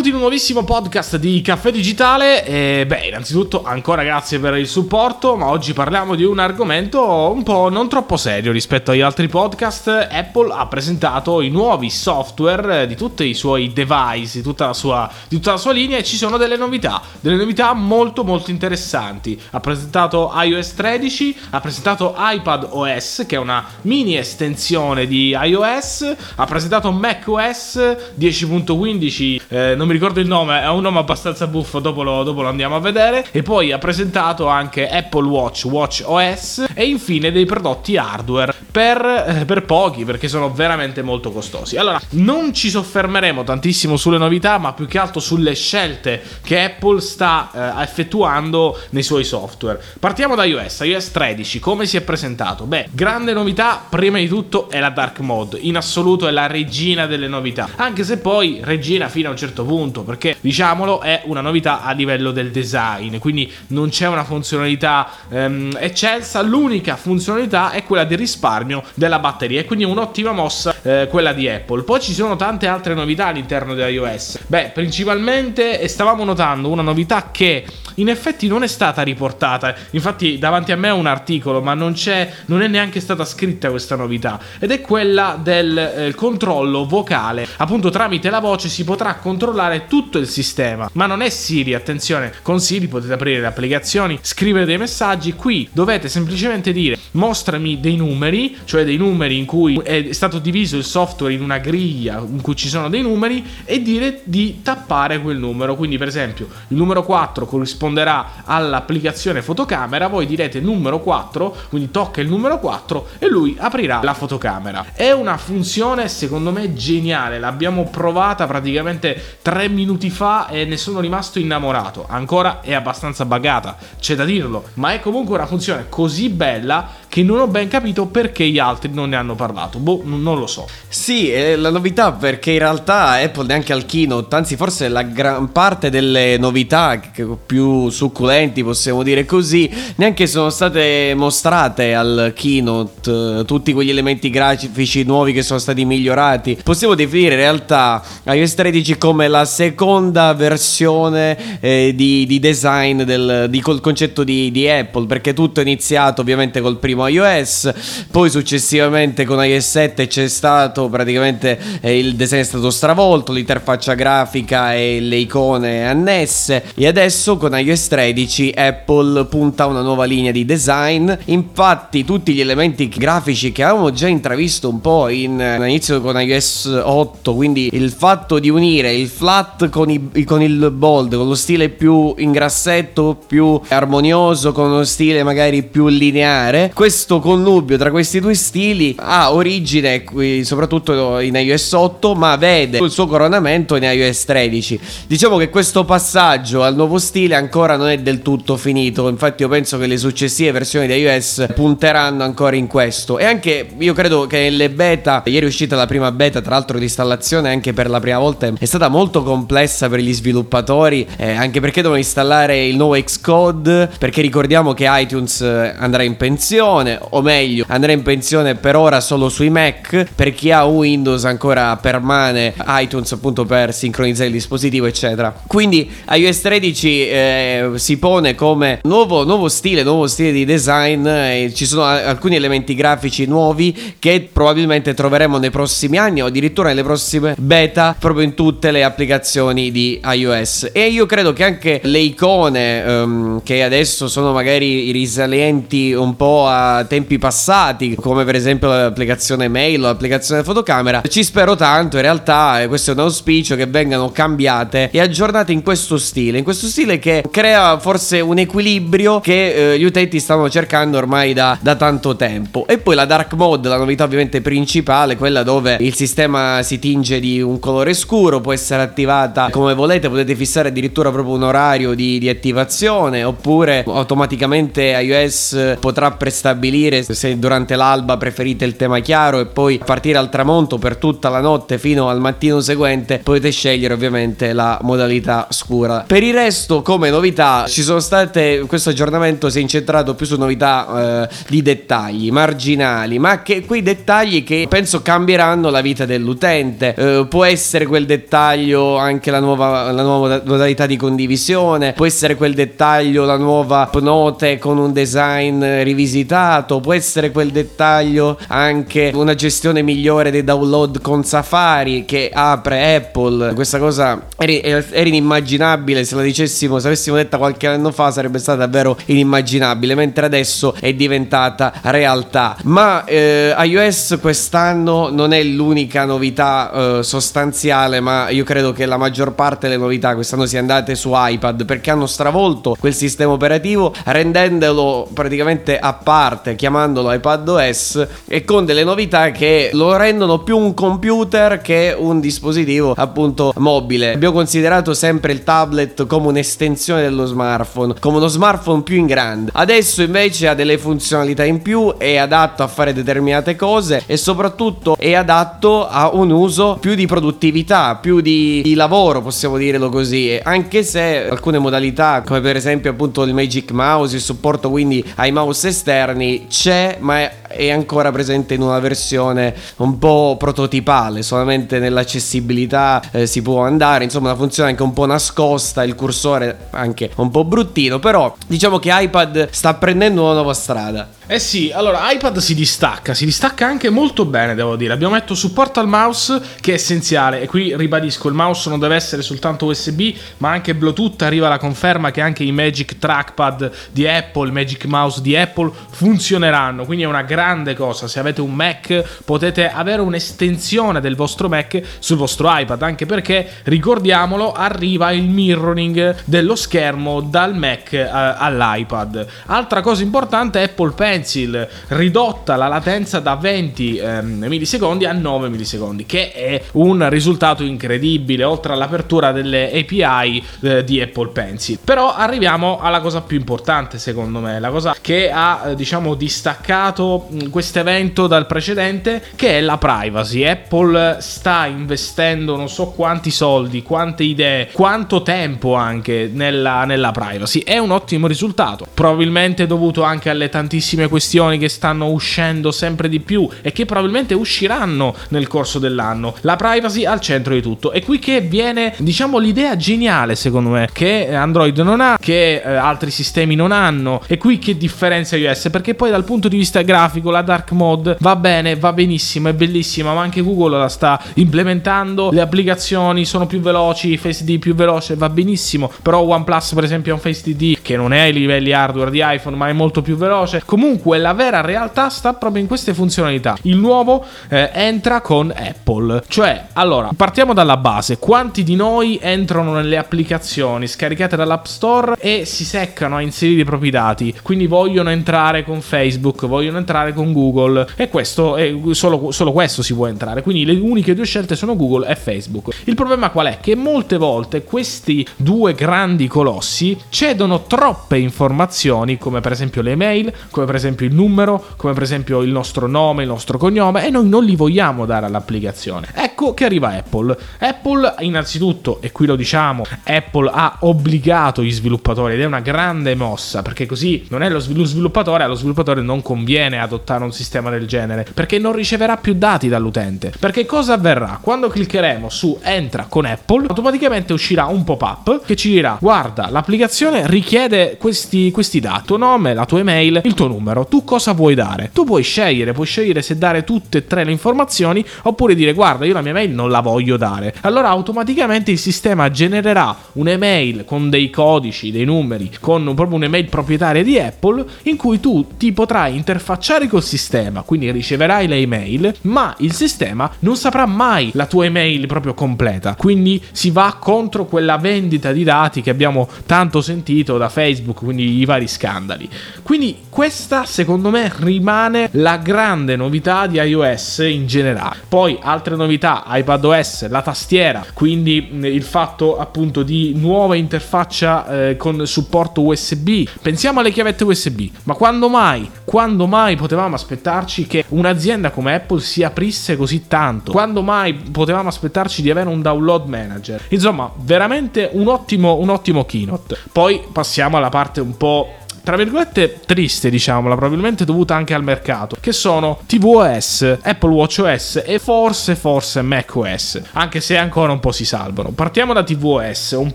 Benvenuti in un nuovissimo podcast di Caffè Digitale e beh, innanzitutto ancora grazie per il supporto, ma oggi parliamo di un argomento un po' non troppo serio rispetto agli altri podcast. Apple ha presentato i nuovi software di tutti i suoi device, di tutta la sua, tutta la sua linea e ci sono delle novità, delle novità molto molto interessanti. Ha presentato iOS 13, ha presentato iPad OS che è una mini estensione di iOS, ha presentato macOS 10.15 eh, non mi ricordo il nome, è un nome abbastanza buffo, dopo lo, dopo lo, andiamo a vedere. E poi ha presentato anche Apple Watch, Watch OS e infine dei prodotti hardware per, eh, per pochi, perché sono veramente molto costosi. Allora, non ci soffermeremo tantissimo sulle novità, ma più che altro sulle scelte che Apple sta eh, effettuando nei suoi software. Partiamo da iOS, iOS 13, come si è presentato? Beh, grande novità, prima di tutto è la dark mode, in assoluto è la regina delle novità, anche se poi regina fino a un certo punto, perché diciamolo è una novità a livello del design, quindi non c'è una funzionalità ehm, eccelsa, l'unica funzionalità è quella di risparmio della batteria e quindi un'ottima mossa eh, quella di Apple. Poi ci sono tante altre novità all'interno di iOS. Beh, principalmente stavamo notando una novità che in effetti non è stata riportata. Infatti davanti a me è un articolo, ma non c'è non è neanche stata scritta questa novità ed è quella del eh, controllo vocale. Appunto tramite la voce si potrà controllare tutto il sistema. Ma non è Siri, attenzione, con Siri potete aprire le applicazioni, scrivere dei messaggi, qui dovete semplicemente dire mostrami dei numeri, cioè dei numeri in cui è stato diviso il software in una griglia in cui ci sono dei numeri e dire di tappare quel numero. Quindi per esempio il numero 4 corrisponderà all'applicazione fotocamera, voi direte numero 4, quindi tocca il numero 4 e lui aprirà la fotocamera. È una funzione secondo me geniale, l'abbiamo provata praticamente tre minuti fa e ne sono rimasto innamorato. Ancora è abbastanza buggata, c'è da dirlo, ma è comunque una funzione così bella che non ho ben capito perché gli altri non ne hanno parlato. Boh, non lo so. Sì, è la novità perché in realtà Apple neanche al keynote, anzi forse la gran parte delle novità più succulenti, possiamo dire così, neanche sono state mostrate al keynote, tutti quegli elementi grafici nuovi che sono stati migliorati. Possiamo definire in realtà iOS 13 come la seconda versione eh, di, di, design del di col concetto di, di Apple, perché tutto è iniziato ovviamente col primo primo iOS, poi successivamente con iOS 7 c'è stato praticamente eh, il design è stato stravolto, l'interfaccia grafica e le icone annesse. E adesso con iOS 13 Apple punta a una nuova linea di design, infatti tutti gli elementi grafici che avevamo già intravisto un po' in, inizio con iOS 8, quindi il fatto di unire il flat con, i, con il bold, con lo stile più in grassetto, più armonioso, con uno stile magari più lineare, questo questo connubio tra questi due stili ha origine qui, soprattutto in iOS 8, ma vede il suo coronamento in iOS 13. Diciamo che questo passaggio al nuovo stile ancora non è del tutto finito, infatti io penso che le successive versioni di iOS punteranno ancora in questo. E anche io credo che nelle beta, ieri è uscita la prima beta, tra l'altro di installazione anche per la prima volta, è stata molto complessa per gli sviluppatori, eh, anche perché devono installare il nuovo Xcode, perché ricordiamo che iTunes andrà in pensione pensione, o meglio, andrà in pensione per ora solo sui Mac. Per chi ha Windows ancora permane iTunes appunto per sincronizzare il dispositivo, eccetera. Quindi iOS 13 eh, si pone come nuovo, nuovo, stile, nuovo stile di design. Eh, ci sono alcuni elementi grafici nuovi che probabilmente troveremo nei prossimi anni o addirittura nelle prossime beta proprio in tutte le applicazioni di iOS. E io credo che anche le icone um, che adesso sono magari risalenti un po' a tempi passati, come per esempio l'applicazione mail o l'applicazione fotocamera. Ci spero tanto, in realtà, questo è un auspicio, che vengano cambiate e aggiornate in questo stile, in questo stile che crea forse un equilibrio che eh, gli utenti stanno cercando ormai da, da tanto tempo. E poi la dark mode, la novità ovviamente principale, quella dove il sistema si tinge di un colore scuro, può essere attivata come volete, potete fissare addirittura proprio un orario di, di attivazione, oppure automaticamente iOS potrà prestabilire stabilire se durante l'alba preferite il tema chiaro e poi partire al tramonto per tutta la notte fino al mattino seguente, potete scegliere ovviamente la modalità scura. Per il resto, come novità, ci sono state, questo aggiornamento si è incentrato più su novità eh, di dettagli marginali, ma che quei dettagli che penso cambieranno la vita dell'utente. Eh, può essere quel dettaglio anche la nuova, la nuova modalità di condivisione, può essere quel dettaglio la nuova note con un design rivisitato, può essere quel dettaglio anche una gestione migliore dei download con Safari che apre Apple. Questa cosa era, inimmaginabile se la dicessimo, se avessimo detta qualche anno fa sarebbe stata davvero inimmaginabile, mentre adesso è diventata realtà. Ma eh, iOS quest'anno non è l'unica novità eh, sostanziale, ma io credo che la maggior parte delle novità quest'anno siano andate su iPad perché hanno stravolto quel sistema operativo rendendolo praticamente a parte, chiamandolo iPadOS e con delle novità che lo rendono più un computer che un dispositivo appunto mobile. Abbiamo considerato sempre il tablet come un'estensione dello smartphone, come uno smartphone più in grande. Adesso invece ha delle funzionalità in più, è adatto a fare determinate cose e soprattutto è adatto a un uso più di produttività, più di, di lavoro, possiamo dirlo così. Anche se alcune modalità, come per esempio appunto il Magic Mouse, il supporto quindi ai mouse esterni c'è, ma è è ancora presente in una versione un po' prototipale, solamente nell'accessibilità eh, si può andare, insomma una funzione anche un po' nascosta, il cursore anche un po' bruttino, però diciamo che iPad sta prendendo una nuova strada. Eh sì, allora iPad si distacca, si distacca anche molto bene, devo dire. Abbiamo detto supporto al mouse che è essenziale e qui ribadisco, il mouse non deve essere soltanto USB, ma anche Bluetooth, arriva la conferma che anche i Magic Trackpad di Apple, Magic Mouse di Apple funzioneranno, quindi è una grande cosa. Se avete un Mac potete avere un'estensione del vostro Mac sul vostro iPad, anche perché ricordiamolo, arriva il mirroring dello schermo dal Mac eh, all'iPad. Altra cosa importante, Apple Pencil Pencil ridotta la latenza da 20 ehm, millisecondi a 9 millisecondi, che è un risultato incredibile, oltre all'apertura delle API eh, di Apple Pencil. Però arriviamo alla cosa più importante, secondo me, la cosa che ha, eh, diciamo, distaccato questo evento dal precedente, che è la privacy. Apple sta investendo non so quanti soldi, quante idee, quanto tempo anche nella, nella privacy. È un ottimo risultato, probabilmente dovuto anche alle tantissime questioni che stanno uscendo sempre di più e che probabilmente usciranno nel corso dell'anno. La privacy al centro di tutto. È qui che viene, diciamo, l'idea geniale, secondo me, che Android non ha, che eh, altri sistemi non hanno. E qui che differenzia iOS, perché poi dal punto di vista grafico la dark mode va bene, va benissimo, è bellissima, ma anche Google la sta implementando, le applicazioni sono più veloci, Face ID più veloce, va benissimo. Però OnePlus per esempio ha un Face ID che non è ai livelli hardware di iPhone, ma è molto più veloce. Comunque Comunque la vera realtà sta proprio in queste funzionalità. Il nuovo eh, entra con Apple. Cioè, allora, partiamo dalla base. Quanti di noi entrano nelle applicazioni scaricate dall'App Store e si seccano a inserire i propri dati? Quindi vogliono entrare con Facebook, vogliono entrare con Google. E questo, è solo, solo questo si può entrare. Quindi le uniche due scelte sono Google e Facebook. Il problema qual è? Che molte volte questi due grandi colossi cedono troppe informazioni, come per esempio le mail, come per esempio esempio il numero, come per esempio il nostro nome, il nostro cognome e noi non li vogliamo dare all'applicazione. Ecco che arriva Apple. Apple innanzitutto, e qui lo diciamo, Apple ha obbligato gli sviluppatori ed è una grande mossa perché così non è lo sviluppatore, allo sviluppatore non conviene adottare un sistema del genere perché non riceverà più dati dall'utente. Perché cosa avverrà? Quando cliccheremo su entra con Apple, automaticamente uscirà un pop-up che ci dirà guarda l'applicazione richiede questi, questi dati, tuo nome, la tua email, il tuo numero numero, tu cosa vuoi dare? Tu puoi scegliere, puoi scegliere se dare tutte e tre le informazioni oppure dire guarda io la mia mail non la voglio dare. Allora automaticamente il sistema genererà un'email con dei codici, dei numeri, con proprio un'email proprietaria di Apple in cui tu ti potrai interfacciare col sistema, quindi riceverai le email, ma il sistema non saprà mai la tua email proprio completa. Quindi si va contro quella vendita di dati che abbiamo tanto sentito da Facebook, quindi i vari scandali. Quindi questa secondo me rimane la grande novità di iOS in generale. Poi altre novità, iPadOS, la tastiera, quindi il fatto appunto di nuova interfaccia eh, con supporto USB. Pensiamo alle chiavette USB, ma quando mai, quando mai potevamo aspettarci che un'azienda come Apple si aprisse così tanto? Quando mai potevamo aspettarci di avere un download manager? Insomma, veramente un ottimo, un ottimo keynote. Poi passiamo alla parte un po' tra virgolette triste, diciamola, probabilmente dovuta anche al mercato, che sono tvOS, Apple WatchOS e forse, forse macOS, anche se ancora un po' si salvano. Partiamo da tvOS, un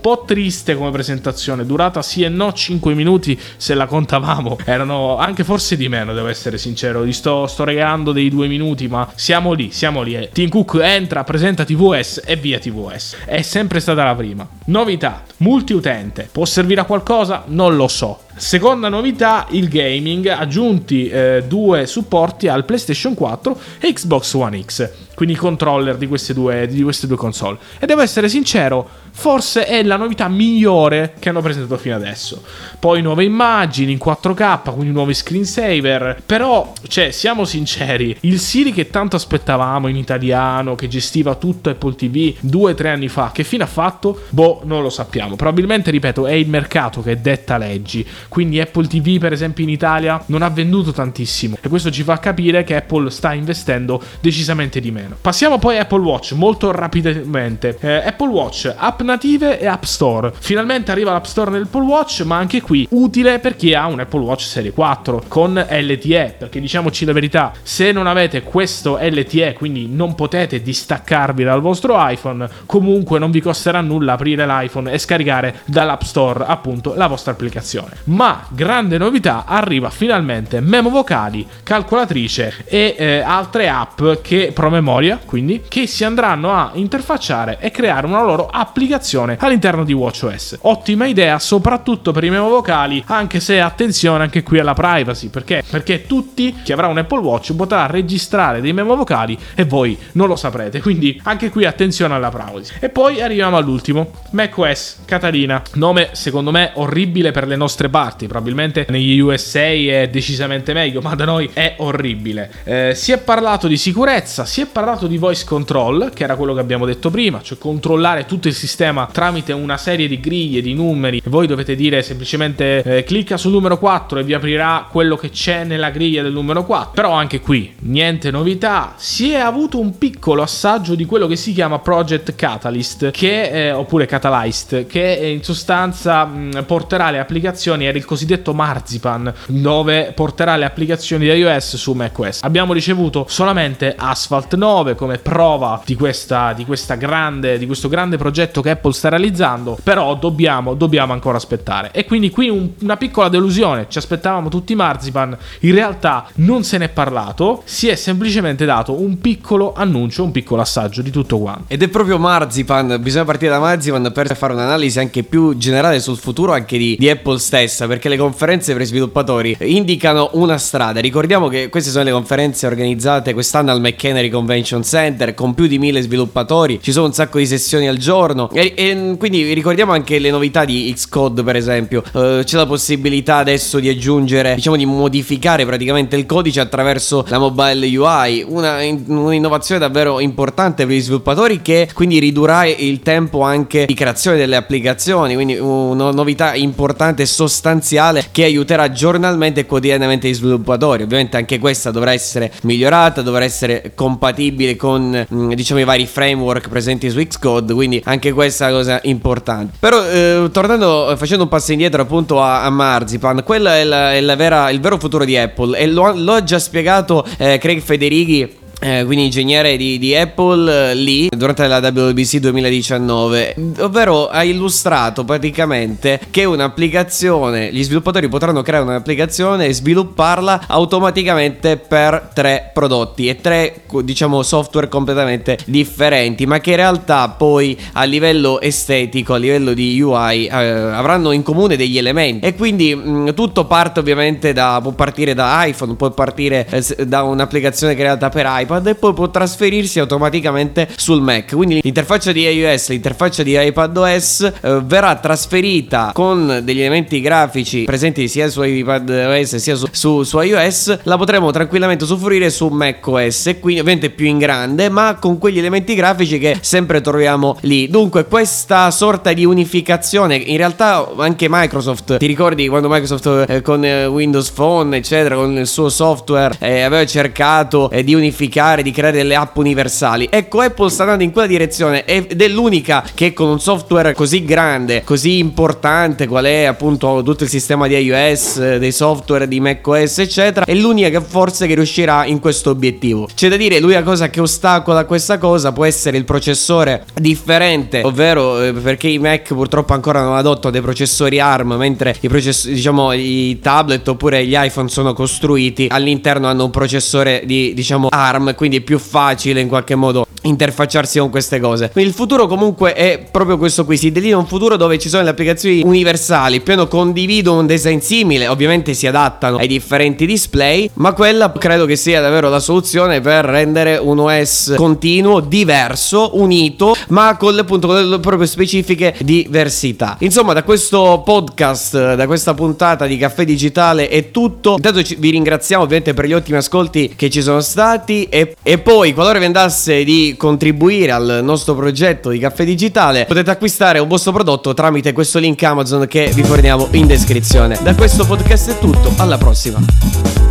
po' triste come presentazione, durata sì e no 5 minuti se la contavamo, erano anche forse di meno, devo essere sincero, gli sto, sto regalando dei due minuti, ma siamo lì, siamo lì. Tim Cook entra, presenta tvOS e via tvOS. È sempre stata la prima. Novità, multiutente, può servire a qualcosa? Non lo so. Seconda novità, il gaming, aggiunti eh, due supporti al PlayStation 4 e Xbox One X, quindi i controller di queste, due, di queste due console. E devo essere sincero, forse è la novità migliore che hanno presentato fino adesso. Poi nuove immagini in 4K, quindi nuovi screensaver. Però, cioè, siamo sinceri, il Siri che tanto aspettavamo in italiano, che gestiva tutto Apple TV due o tre anni fa, che fine ha fatto? Boh, non lo sappiamo. Probabilmente, ripeto, è il mercato che detta leggi. Quindi Apple TV, per esempio, in Italia non ha venduto tantissimo. E questo ci fa capire che Apple sta investendo decisamente di meno. Passiamo poi a Apple Watch, molto rapidamente. Eh, Apple Watch, app native e App Store. Finalmente arriva l'App Store nell'Apple Watch, ma anche qui utile per chi ha un Apple Watch Serie 4 con LTE, perché diciamoci la verità, se non avete questo LTE, quindi non potete distaccarvi dal vostro iPhone, comunque non vi costerà nulla aprire l'iPhone e scaricare dall'App Store appunto la vostra applicazione. Ma grande novità, arriva finalmente memo vocali, calcolatrice e eh, altre app che promemoria, quindi che si andranno a interfacciare e creare una loro applicazione all'interno di WatchOS. Ottima idea, soprattutto per i memo vocali, anche se attenzione anche qui alla privacy, perché? Perché tutti chi avrà un Apple Watch potrà registrare dei memo vocali e voi non lo saprete, quindi anche qui attenzione alla privacy. E poi arriviamo all'ultimo, macOS Catalina, nome secondo me orribile per le nostre parti, probabilmente negli USA è decisamente meglio, ma da noi è orribile. Eh, si è parlato di sicurezza, si è parlato di voice control, che era quello che abbiamo detto prima, cioè controllare tutto il sistema tramite una serie di griglie, di numeri. Voi dovete dire semplicemente eh, clicca sul numero 4 e vi aprirà quello che c'è nella griglia del numero 4. Però anche qui, niente novità. Si è avuto un piccolo assaggio di quello che si chiama Project Catalyst, che, eh, oppure Catalyst, che in sostanza mh, porterà le applicazioni, era il cosiddetto Marzipan, dove porterà le applicazioni di iOS su macOS. Abbiamo ricevuto solamente Asphalt 9 come prova di, questa, di, questa grande, di questo grande progetto che Apple sta realizzando, però dobbiamo, dobbiamo ancora aspettare. E quindi qui un, una piccola delusione, ci aspettavamo tutti Marzipan, in realtà non se n'è parlato, si è semplicemente dato un piccolo annuncio, un piccolo assaggio di tutto quanto. Ed è proprio Marzipan, bisogna partire da Marzipan per fare un'analisi anche più generale sul futuro anche di, di Apple stessa, perché le conferenze per i sviluppatori indicano una strada. Ricordiamo che queste sono le conferenze organizzate quest'anno al McHenry Convention Center con più di mille sviluppatori, ci sono un sacco di sessioni al giorno e, e quindi ricordiamo anche le novità di Xcode per esempio, uh, c'è la possibilità adesso di aggiungere, diciamo di modificare praticamente il codice attraverso la mobile UI, una, un'innovazione davvero importante per gli sviluppatori che quindi ridurrà il tempo anche di creazione delle applicazioni, quindi una novità importante e sostanziale che aiuterà giornalmente e quotidianamente gli sviluppatori. Ovviamente anche questa dovrà essere migliorata, dovrà essere compatibile con mm, diciamo i vari framework presenti su Xcode, quindi anche questa cosa importante. Però eh, tornando, facendo un passo indietro appunto a, a Marzipan, quello è, la, è la vera, il vero futuro di Apple e lo, l'ho già spiegato eh, Craig Federighi eh, quindi ingegnere di, di Apple eh, lì durante la WBC 2019, ovvero ha illustrato praticamente che un'applicazione, gli sviluppatori potranno creare un'applicazione e svilupparla automaticamente per tre prodotti e tre diciamo software completamente differenti, ma che in realtà poi a livello estetico, a livello di UI eh, avranno in comune degli elementi. E quindi mh, tutto parte ovviamente da può partire da iPhone, può partire eh, da un'applicazione creata per iPhone iPad e poi può trasferirsi automaticamente sul Mac. Quindi l'interfaccia di iOS, l'interfaccia di iPadOS eh, verrà trasferita con degli elementi grafici presenti sia su iPadOS sia su, su, su iOS, la potremo tranquillamente usufruire su macOS, quindi ovviamente più in grande, ma con quegli elementi grafici che sempre troviamo lì. Dunque, questa sorta di unificazione, in realtà anche Microsoft, ti ricordi quando Microsoft eh, con eh, Windows Phone, eccetera, con il suo software eh, aveva cercato eh, di unificare, di creare delle app universali. Ecco, Apple sta andando in quella direzione ed è l'unica che con un software così grande, così importante, qual è appunto tutto il sistema di iOS, dei software di macOS, eccetera, è l'unica che forse che riuscirà in questo obiettivo. C'è da dire, l'unica cosa che ostacola questa cosa può essere il processore differente, ovvero eh, perché i Mac purtroppo ancora non adottano dei processori ARM, mentre i processori, diciamo, i tablet oppure gli iPhone sono costruiti all'interno hanno un processore di diciamo ARM, quindi è più facile in qualche modo interfacciarsi con queste cose. Il futuro comunque è proprio questo qui, si delinea un futuro dove ci sono le applicazioni universali, più condividono un design simile, ovviamente si adattano ai differenti display, ma quella credo che sia davvero la soluzione per rendere un OS continuo, diverso, unito, ma con le, appunto, con le proprie specifiche diversità. Insomma, da questo podcast, da questa puntata di Caffè Digitale è tutto. Intanto vi ringraziamo ovviamente per gli ottimi ascolti che ci sono stati e, e poi qualora vi andasse di contribuire al nostro progetto di caffè digitale, potete acquistare un vostro prodotto tramite questo link Amazon che vi forniamo in descrizione. Da questo podcast è tutto, alla prossima.